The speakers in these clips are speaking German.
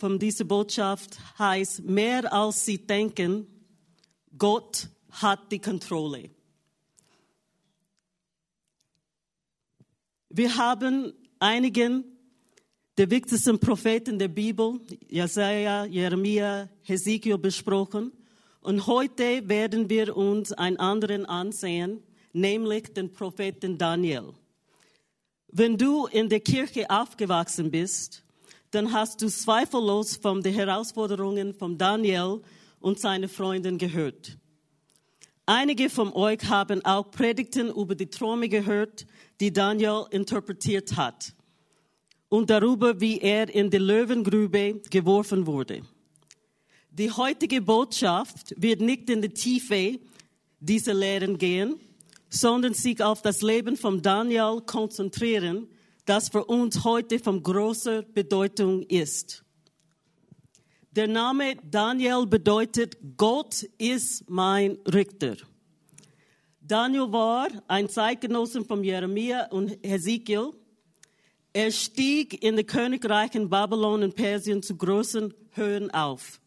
von dieser Botschaft heißt, mehr als Sie denken, Gott hat die Kontrolle. Wir haben einigen der wichtigsten Propheten der Bibel, Jesaja, Jeremia, Hesekiel besprochen. Und heute werden wir uns einen anderen ansehen, nämlich den Propheten Daniel. Wenn du in der Kirche aufgewachsen bist, dann hast du zweifellos von den Herausforderungen von Daniel und seinen Freunden gehört. Einige von euch haben auch Predigten über die Träume gehört, die Daniel interpretiert hat und darüber, wie er in die Löwengrube geworfen wurde. Die heutige Botschaft wird nicht in die Tiefe dieser Lehren gehen, sondern sich auf das Leben von Daniel konzentrieren, das für uns heute von großer Bedeutung ist. Der Name Daniel bedeutet, Gott ist mein Richter. Daniel war ein Zeitgenossen von Jeremia und Hesekiel. Er stieg in den Königreichen Babylon und Persien zu großen Höhen auf.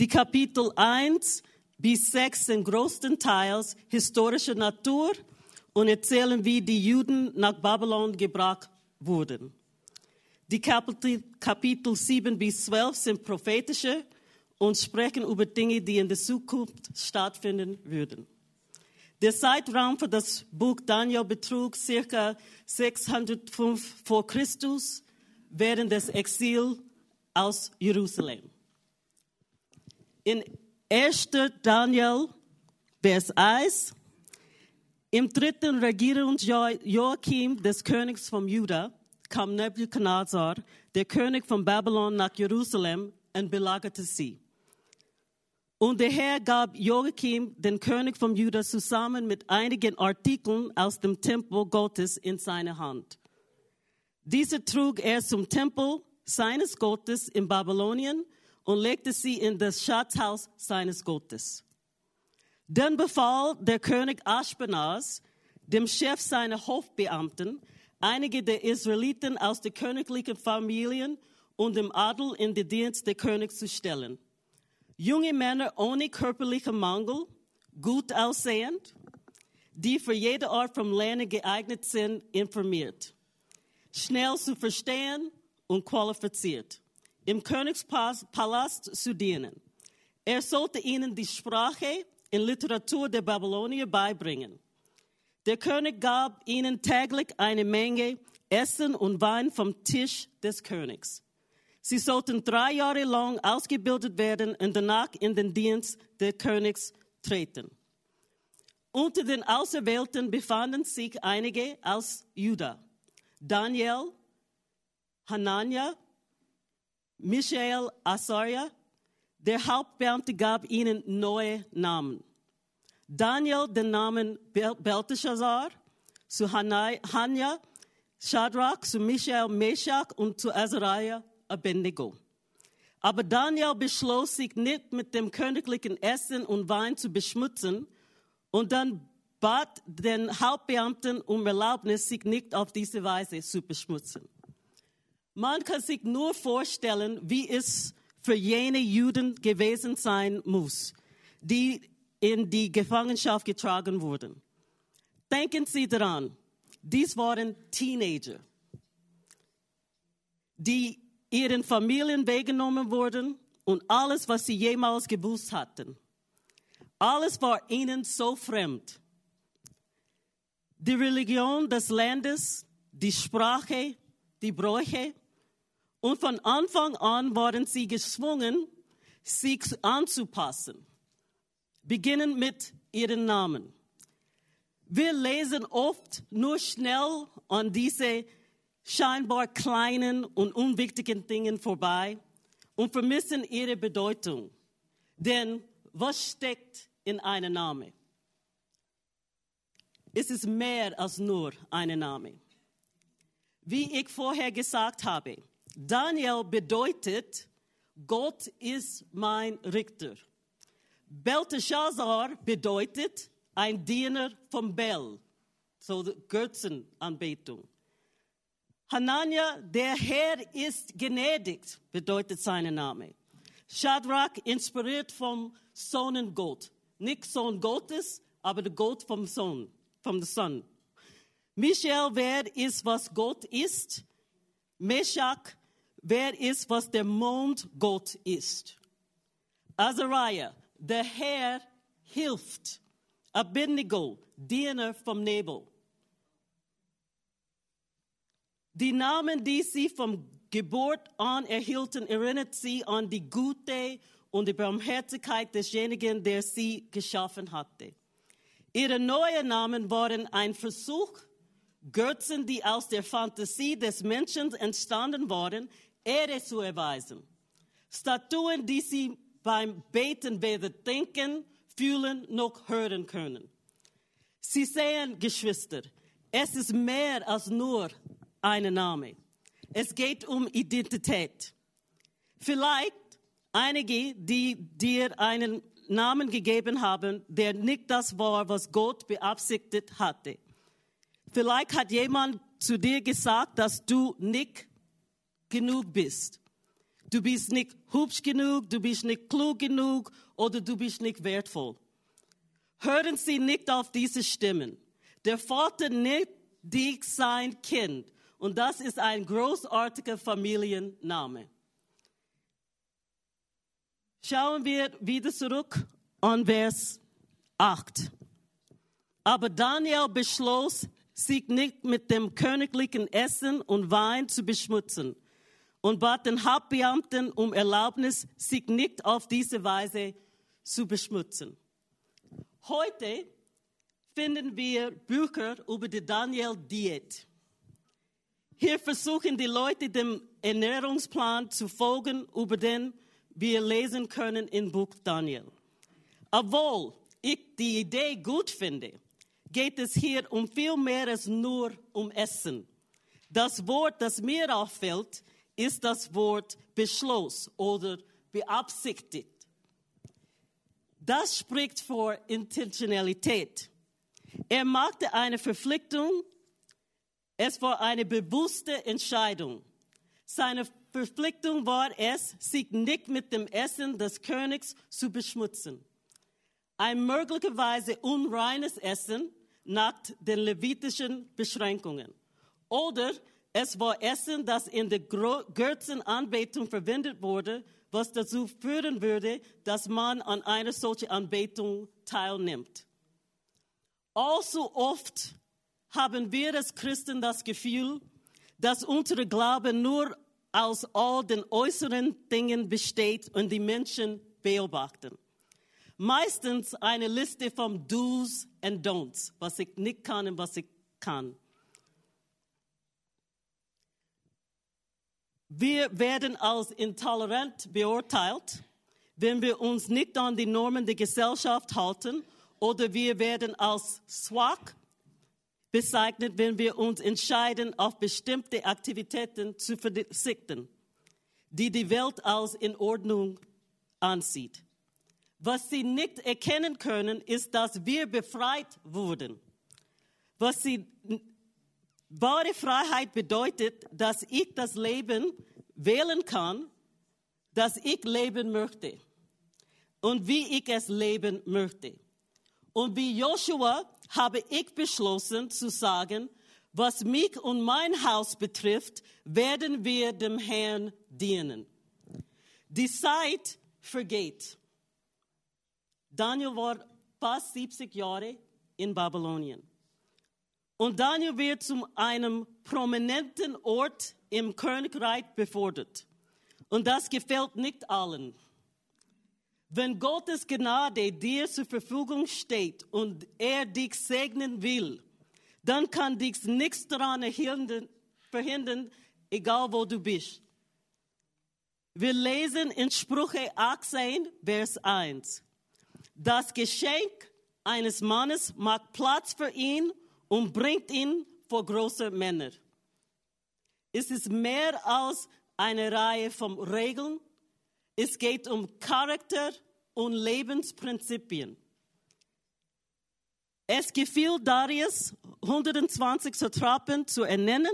Die Kapitel 1 bis 6 sind größtenteils historischer Natur und erzählen, wie die Juden nach Babylon gebracht wurden. Die Kapitel, Kapitel 7 bis 12 sind prophetische und sprechen über Dinge, die in der Zukunft stattfinden würden. Der Zeitraum für das Buch Daniel betrug circa 605 vor Christus während des Exils aus Jerusalem. In 1. Daniel, Vers 1, im dritten Regierungsjahr Joachim des Königs von Juda kam Nebuchadnezzar, der König von Babylon, nach Jerusalem und belagerte sie. Und der Herr gab Joachim, den König von Juda, zusammen mit einigen Artikeln aus dem Tempel Gottes in seine Hand. Diese trug er zum Tempel seines Gottes in Babylonien und legte sie in das Schatzhaus seines Gottes. Dann befahl der König Ashpenaz, dem Chef seiner Hofbeamten, einige der Israeliten aus den königlichen Familien und dem Adel in den Dienst der Königs zu stellen. Junge Männer ohne körperlichen Mangel, gut aussehend, die für jede Art von Lernen geeignet sind, informiert, schnell zu verstehen und qualifiziert, im Königspalast zu dienen. Er sollte ihnen die Sprache und Literatur der Babylonier beibringen. Der König gab ihnen täglich eine Menge Essen und Wein vom Tisch des Königs. Sie sollten drei Jahre lang ausgebildet werden und danach in den Dienst des Königs treten. Unter den Auserwählten befanden sich einige aus Juda. Daniel, Hanania, Michael, Asaria. Der Hauptbeamte gab ihnen neue Namen. Daniel den Namen Belteshazzar, zu Hania, Shadrach, zu Michael, Meshach und zu Azariah Abednego. Aber Daniel beschloss sich nicht mit dem königlichen Essen und Wein zu beschmutzen und dann bat den Hauptbeamten um Erlaubnis, sich nicht auf diese Weise zu beschmutzen. Man kann sich nur vorstellen, wie es für jene Juden gewesen sein muss, die in die Gefangenschaft getragen wurden. Denken Sie daran, dies waren Teenager, die ihren Familien weggenommen wurden und alles, was sie jemals gewusst hatten. Alles war ihnen so fremd. Die Religion des Landes, die Sprache, die Bräuche. Und von Anfang an waren sie gezwungen, sich anzupassen. Beginnen mit ihren Namen. Wir lesen oft nur schnell an diese scheinbar kleinen und unwichtigen Dingen vorbei und vermissen ihre Bedeutung. Denn was steckt in einem Namen? Es ist mehr als nur ein Name. Wie ich vorher gesagt habe, Daniel bedeutet, Gott ist mein Richter. Belteshazzar bedeutet ein Diener von Bel, so Götzenanbetung. Hanania, der Herr ist gnädig, bedeutet sein Name. Shadrach, inspiriert vom Sonnengott. Nicht Sohn Gottes, aber der Gott vom Sohn, vom Son. Michael, wer ist, was Gott ist. Meshach, wer ist, was der Mond Gott ist. Azariah, der Herr hilft. Abednego, Diener vom Nebel. Die Namen, die sie vom Geburt an erhielten, erinnert sie an die Gute und die Barmherzigkeit desjenigen, der sie geschaffen hatte. Ihre neuen Namen waren ein Versuch, Götzen, die aus der Fantasie des Menschen entstanden waren, Ehre zu erweisen. Statuen, die sie beim Beten weder denken, fühlen noch hören können. Sie sehen, Geschwister, es ist mehr als nur ein Name. Es geht um Identität. Vielleicht einige, die dir einen Namen gegeben haben, der nicht das war, was Gott beabsichtigt hatte. Vielleicht hat jemand zu dir gesagt, dass du nicht genug bist. Du bist nicht hübsch genug, du bist nicht klug genug oder du bist nicht wertvoll. Hören Sie nicht auf diese Stimmen. Der Vater nimmt dich sein Kind und das ist ein großartiger Familienname. Schauen wir wieder zurück an Vers 8. Aber Daniel beschloss, sich nicht mit dem königlichen Essen und Wein zu beschmutzen und bat den Hauptbeamten um Erlaubnis, sich nicht auf diese Weise zu beschmutzen. Heute finden wir Bücher über die Daniel-Diät. Hier versuchen die Leute dem Ernährungsplan zu folgen, über den wir lesen können im Buch Daniel. Obwohl ich die Idee gut finde, geht es hier um viel mehr als nur um Essen. Das Wort, das mir auffällt, ist das Wort Beschluss oder beabsichtigt. Das spricht vor Intentionalität. Er machte eine Verpflichtung. Es war eine bewusste Entscheidung. Seine Verpflichtung war es, sich nicht mit dem Essen des Königs zu beschmutzen. Ein möglicherweise unreines Essen nach den levitischen Beschränkungen. Oder es war Essen, das in der Götzenanbetung verwendet wurde, was dazu führen würde, dass man an einer solchen Anbetung teilnimmt. Allzu oft haben wir als Christen das Gefühl, dass unser Glaube nur aus all den äußeren Dingen besteht und die Menschen beobachten. Meistens eine Liste von Do's and Don'ts, was ich nicht kann und was ich kann. Wir werden als intolerant beurteilt, wenn wir uns nicht an die Normen der Gesellschaft halten, oder wir werden als schwach bezeichnet, wenn wir uns entscheiden, auf bestimmte Aktivitäten zu verzichten, die die Welt als in Ordnung ansieht. Was sie nicht erkennen können, ist, dass wir befreit wurden. Was sie Wahre Freiheit bedeutet, dass ich das Leben wählen kann, das ich leben möchte und wie ich es leben möchte. Und wie Joshua habe ich beschlossen zu sagen, was mich und mein Haus betrifft, werden wir dem Herrn dienen. Die Zeit vergeht. Daniel war fast 70 Jahre in Babylonien. Und Daniel wird zu einem prominenten Ort im Königreich befördert. Und das gefällt nicht allen. Wenn Gottes Gnade dir zur Verfügung steht und er dich segnen will, dann kann dich nichts daran verhindern, egal wo du bist. Wir lesen in Sprüche 18, Vers 1. Das Geschenk eines Mannes macht Platz für ihn und bringt ihn vor große Männer. Es ist mehr als eine Reihe von Regeln. Es geht um Charakter und Lebensprinzipien. Es gefiel Darius, 120 Satrapen zu ernennen,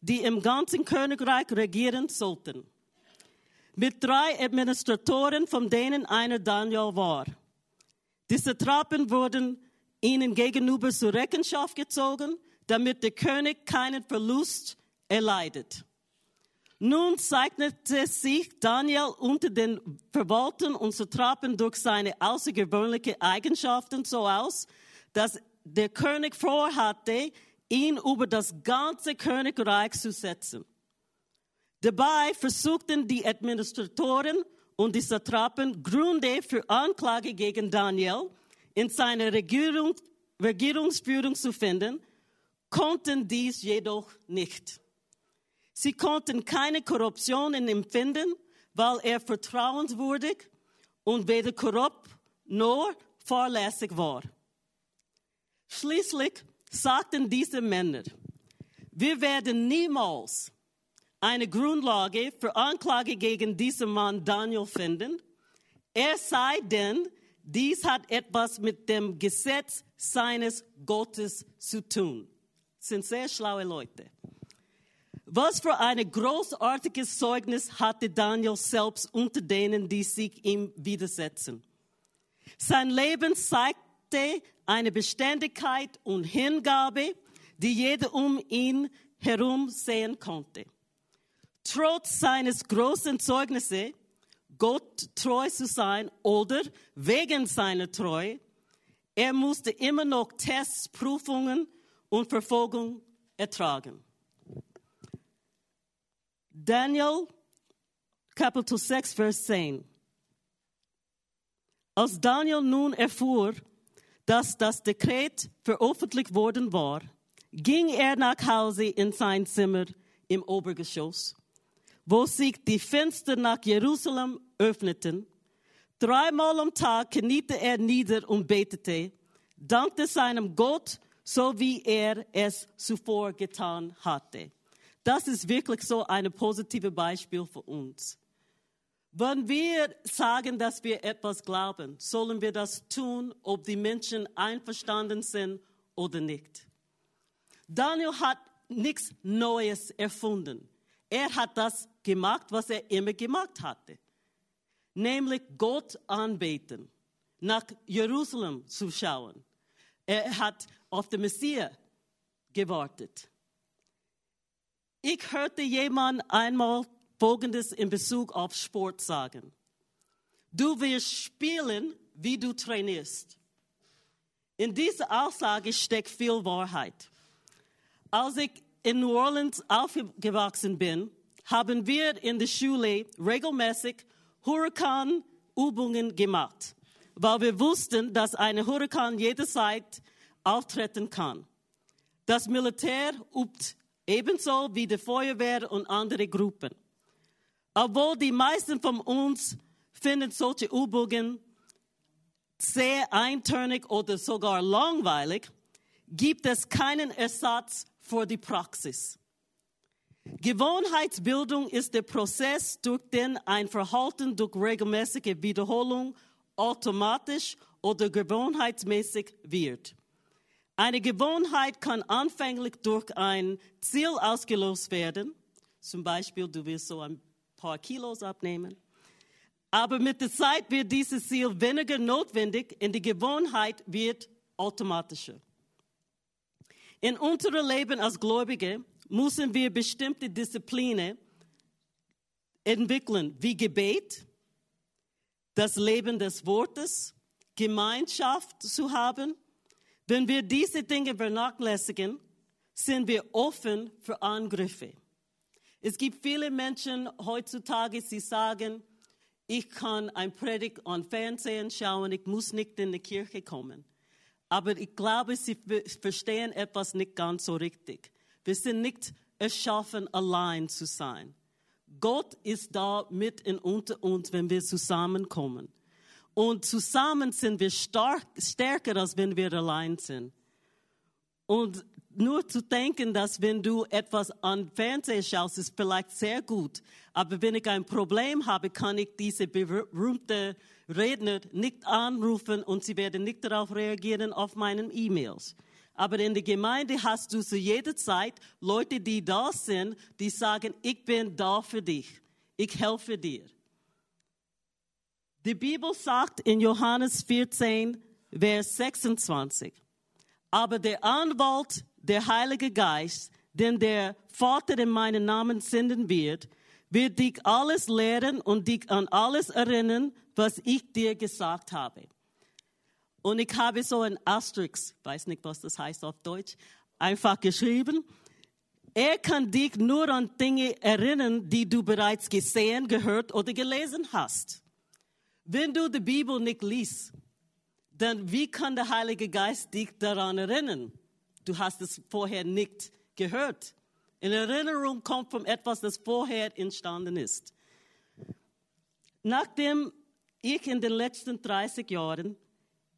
die im ganzen Königreich regieren sollten. Mit drei Administratoren, von denen einer Daniel war. Die Satrapen wurden ihnen gegenüber zur Rechenschaft gezogen, damit der König keinen Verlust erleidet. Nun zeichnete sich Daniel unter den Verwaltern und Satrapen durch seine außergewöhnlichen Eigenschaften so aus, dass der König vorhatte, ihn über das ganze Königreich zu setzen. Dabei versuchten die Administratoren und die Satrapen Gründe für Anklage gegen Daniel in seiner Regierung, Regierungsführung zu finden, konnten dies jedoch nicht. Sie konnten keine Korruption empfinden, weil er vertrauenswürdig und weder korrupt noch fahrlässig war. Schließlich sagten diese Männer, wir werden niemals eine Grundlage für Anklage gegen diesen Mann Daniel finden, er sei denn, dies hat etwas mit dem Gesetz seines Gottes zu tun. Das sind sehr schlaue Leute. Was für ein großartiges Zeugnis hatte Daniel selbst unter denen, die sich ihm widersetzen. Sein Leben zeigte eine Beständigkeit und Hingabe, die jeder um ihn herum sehen konnte. Trotz seines großen Zeugnisses, Gott treu zu sein oder wegen seiner Treue, er musste immer noch Tests, Prüfungen und Verfolgung ertragen. Daniel, Kapitel 6, Vers 10. Als Daniel nun erfuhr, dass das Dekret veröffentlicht worden war, ging er nach Hause in sein Zimmer im Obergeschoss, wo sich die Fenster nach Jerusalem öffneten. Dreimal am Tag kniete er nieder und betete, dankte seinem Gott, so wie er es zuvor getan hatte. Das ist wirklich so ein positives Beispiel für uns. Wenn wir sagen, dass wir etwas glauben, sollen wir das tun, ob die Menschen einverstanden sind oder nicht. Daniel hat nichts Neues erfunden. Er hat das gemacht, was er immer gemacht hatte. Nämlich Gott anbeten, nach Jerusalem zu schauen. Er hat auf den Messias gewartet. Ich hörte jemand einmal Folgendes in Bezug auf Sport sagen. Du wirst spielen, wie du trainierst. In dieser Aussage steckt viel Wahrheit. Als ich in New Orleans aufgewachsen bin, haben wir in der Schule regelmäßig Hurrikanübungen gemacht, weil wir wussten, dass ein Hurrikan jederzeit auftreten kann. Das Militär übt ebenso wie die Feuerwehr und andere Gruppen. Obwohl die meisten von uns finden solche Übungen sehr eintönig oder sogar langweilig, gibt es keinen Ersatz für die Praxis. Gewohnheitsbildung ist der Prozess, durch den ein Verhalten durch regelmäßige Wiederholung automatisch oder gewohnheitsmäßig wird. Eine Gewohnheit kann anfänglich durch ein Ziel ausgelöst werden. Zum Beispiel, du willst so ein paar Kilos abnehmen. Aber mit der Zeit wird dieses Ziel weniger notwendig und die Gewohnheit wird automatischer. In unserem Leben als Gläubige müssen wir bestimmte Disziplinen entwickeln, wie Gebet, das Leben des Wortes, Gemeinschaft zu haben. Wenn wir diese Dinge vernachlässigen, sind wir offen für Angriffe. Es gibt viele Menschen heutzutage, die sagen, ich kann ein Predigt am Fernsehen schauen, ich muss nicht in die Kirche kommen. Aber ich glaube, sie verstehen etwas nicht ganz so richtig. Wir sind nicht erschaffen, allein zu sein. Gott ist da mit in unter uns, wenn wir zusammenkommen. Und zusammen sind wir stark, stärker, als wenn wir allein sind. Und nur zu denken, dass wenn du etwas an Fernsehen schaust, ist vielleicht sehr gut. Aber wenn ich ein Problem habe, kann ich diese berühmte Redner nicht anrufen und sie werden nicht darauf reagieren auf meinen E-Mails. Aber in der Gemeinde hast du zu jeder Zeit Leute, die da sind, die sagen, ich bin da für dich. Ich helfe dir. Die Bibel sagt in Johannes 14, Vers 26, aber der Anwalt, der Heilige Geist, den der Vater in meinen Namen senden wird, wird dich alles lehren und dich an alles erinnern, was ich dir gesagt habe. Und ich habe so ein Asterix, weiß nicht, was das heißt auf Deutsch, einfach geschrieben. Er kann dich nur an Dinge erinnern, die du bereits gesehen, gehört oder gelesen hast. Wenn du die Bibel nicht liest, dann wie kann der Heilige Geist dich daran erinnern? Du hast es vorher nicht gehört. In Erinnerung kommt von etwas, das vorher entstanden ist. Nachdem ich in den letzten 30 Jahren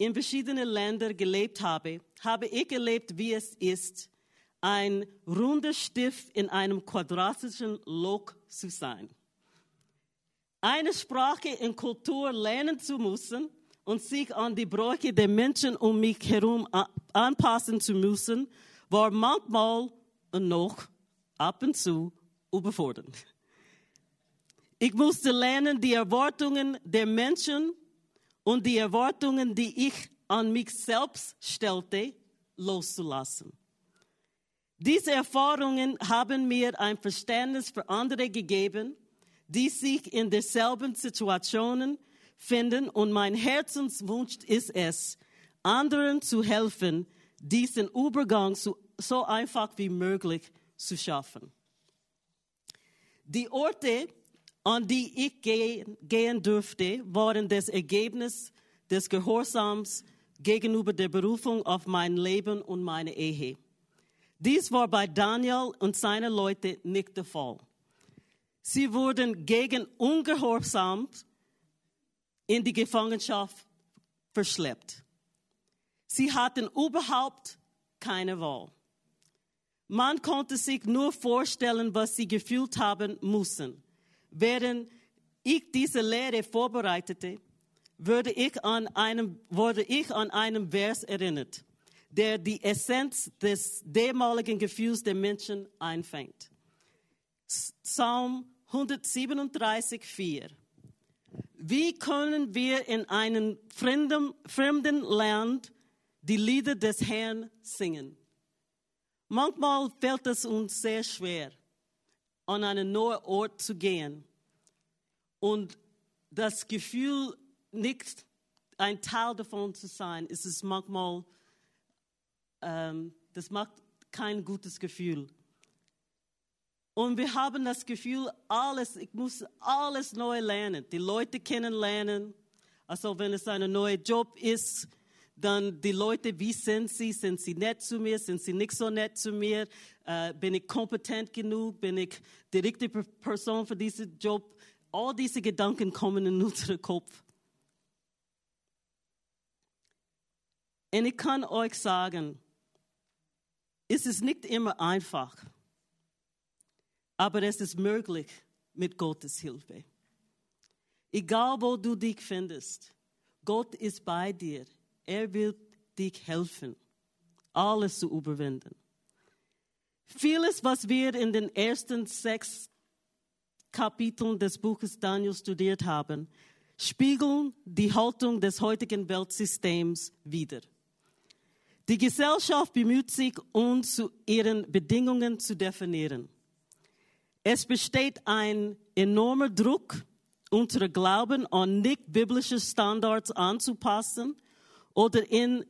in verschiedenen Ländern gelebt habe, habe ich erlebt, wie es ist, ein runder Stift in einem quadratischen Loch zu sein. Eine Sprache und Kultur lernen zu müssen und sich an die Bräuche der Menschen um mich herum anpassen zu müssen, war manchmal und noch ab und zu überfordernd. Ich musste lernen, die Erwartungen der Menschen und die Erwartungen, die ich an mich selbst stellte, loszulassen. Diese Erfahrungen haben mir ein Verständnis für andere gegeben, die sich in derselben Situationen finden und mein Herzenswunsch ist es, anderen zu helfen, diesen Übergang so, so einfach wie möglich zu schaffen. Die Orte, an die ich gehen, durfte, waren das Ergebnis des Gehorsams gegenüber der Berufung auf mein Leben und meine Ehe. Dies war bei Daniel und seinen Leuten nicht der Fall. Sie wurden gegen Ungehorsam in die Gefangenschaft verschleppt. Sie hatten überhaupt keine Wahl. Man konnte sich nur vorstellen, was sie gefühlt haben müssen. Während ich diese Lehre vorbereitete, würde ich an einem, wurde ich an einem Vers erinnert, der die Essenz des damaligen Gefühls der Menschen einfängt. Psalm 137, 4. Wie können wir in einem fremden, fremden Land die Lieder des Herrn singen? Manchmal fällt es uns sehr schwer, an einen neuen Ort zu gehen und das Gefühl, nicht ein Teil davon zu sein, ist es manchmal, ähm, das macht kein gutes Gefühl. Und wir haben das Gefühl, alles, ich muss alles neu lernen, die Leute kennenlernen. Also wenn es ein neuer Job ist, dann die Leute, wie sind sie? Sind sie nett zu mir? Sind sie nicht so nett zu mir? Äh, bin ich kompetent genug? Bin ich die richtige Person für diesen Job? All diese Gedanken kommen in unseren Kopf. Und ich kann euch sagen, es ist nicht immer einfach. Aber es ist möglich mit Gottes Hilfe. Egal wo du dich findest, Gott ist bei dir. Er wird dich helfen, alles zu überwinden. Vieles, was wir in den ersten sechs Kapiteln des Buches Daniel studiert haben, spiegeln die Haltung des heutigen Weltsystems wider. Die Gesellschaft bemüht sich, uns zu ihren Bedingungen zu definieren. Es besteht ein enormer Druck, unser Glauben an nicht biblische Standards anzupassen oder, in,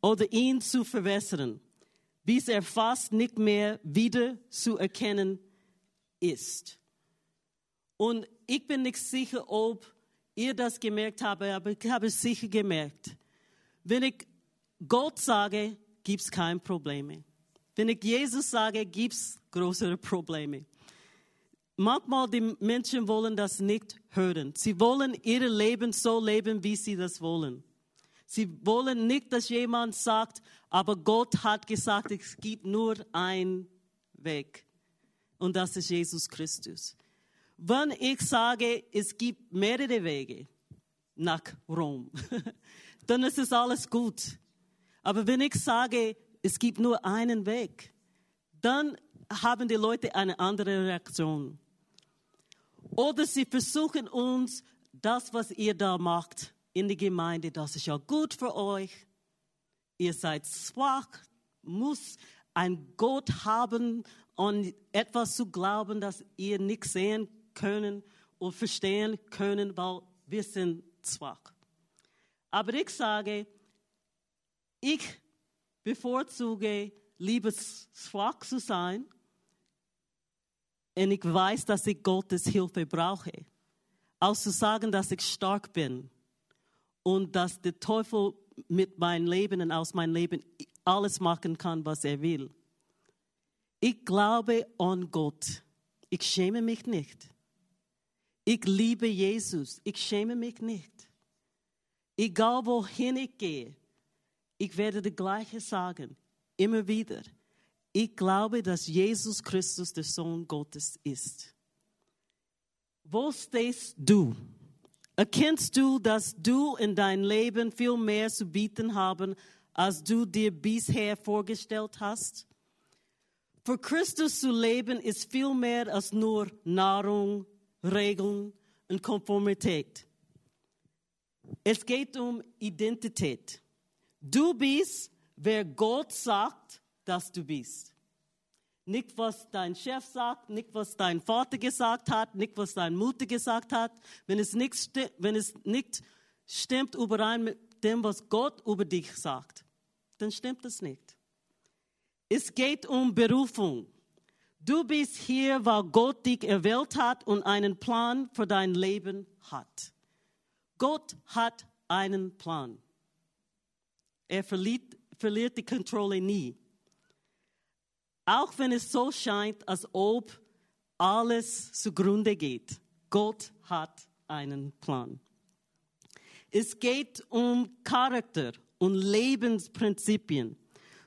oder ihn zu verwässern, bis er fast nicht mehr wieder zu erkennen ist. Und ich bin nicht sicher, ob ihr das gemerkt habt, aber ich habe es sicher gemerkt. Wenn ich Gott sage, gibt es keine Probleme. Wenn ich Jesus sage, gibt es größere Probleme. Manchmal die Menschen wollen das nicht hören. Sie wollen ihr Leben so leben, wie sie das wollen. Sie wollen nicht, dass jemand sagt, aber Gott hat gesagt, es gibt nur einen Weg. Und das ist Jesus Christus. Wenn ich sage, es gibt mehrere Wege nach Rom, dann ist es alles gut. Aber wenn ich sage, es gibt nur einen Weg, dann haben die Leute eine andere Reaktion. Oder sie versuchen uns, das, was ihr da macht in der Gemeinde, das ist ja gut für euch. Ihr seid schwach, muss ein Gott haben und etwas zu glauben, das ihr nicht sehen können und verstehen können, weil wir sind schwach. Aber ich sage, ich bevorzuge lieber schwach zu sein und ich weiß, dass ich Gottes Hilfe brauche, als zu sagen, dass ich stark bin und dass der Teufel mit meinem Leben und aus meinem Leben alles machen kann, was er will. Ich glaube an Gott. Ich schäme mich nicht. Ich liebe Jesus. Ich schäme mich nicht. Egal wohin ich gehe, ich werde das Gleiche sagen. Immer wieder. Ich glaube, dass Jesus Christus der Sohn Gottes ist. Wo stehst du? Erkennst du, dass du in dein Leben viel mehr zu bieten haben, als du dir bisher vorgestellt hast? Für Christus zu leben ist viel mehr als nur Nahrung, Regeln und Konformität. Es geht um Identität. Du bist, wer Gott sagt, dass du bist. Nicht, was dein Chef sagt, nicht, was dein Vater gesagt hat, nicht, was deine Mutter gesagt hat. Wenn es nicht, wenn es nicht stimmt überein mit dem, was Gott über dich sagt, dann stimmt es nicht. Es geht um Berufung. Du bist hier, weil Gott dich erwählt hat und einen Plan für dein Leben hat. Gott hat einen Plan. Er verliert, verliert die Kontrolle nie. Auch wenn es so scheint, als ob alles zugrunde geht. Gott hat einen Plan. Es geht um Charakter und Lebensprinzipien.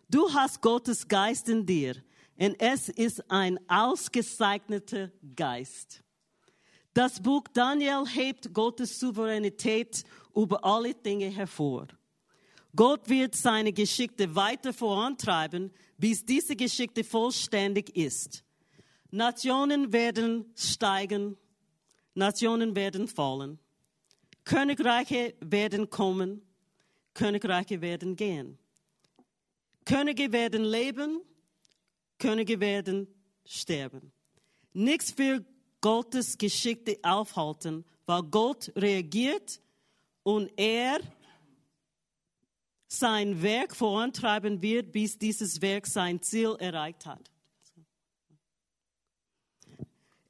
Du hast Gottes Geist in dir und es ist ein ausgezeichneter Geist. Das Buch Daniel hebt Gottes Souveränität über alle Dinge hervor. Gott wird seine Geschichte weiter vorantreiben, bis diese Geschichte vollständig ist. Nationen werden steigen, Nationen werden fallen, Königreiche werden kommen, Königreiche werden gehen. Könige werden leben, Könige werden sterben. Nichts wird Gottes Geschichte aufhalten, weil Gott reagiert und er sein Werk vorantreiben wird, bis dieses Werk sein Ziel erreicht hat.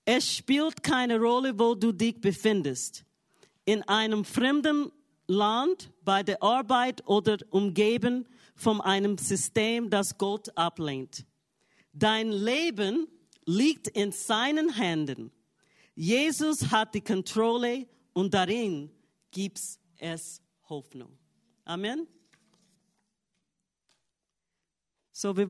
Es spielt keine Rolle, wo du dich befindest. In einem fremden Land, bei der Arbeit oder umgeben von einem System, das Gott ablehnt. Dein Leben liegt in seinen Händen. Jesus hat die Kontrolle und darin gibt es Hoffnung. Amen. So we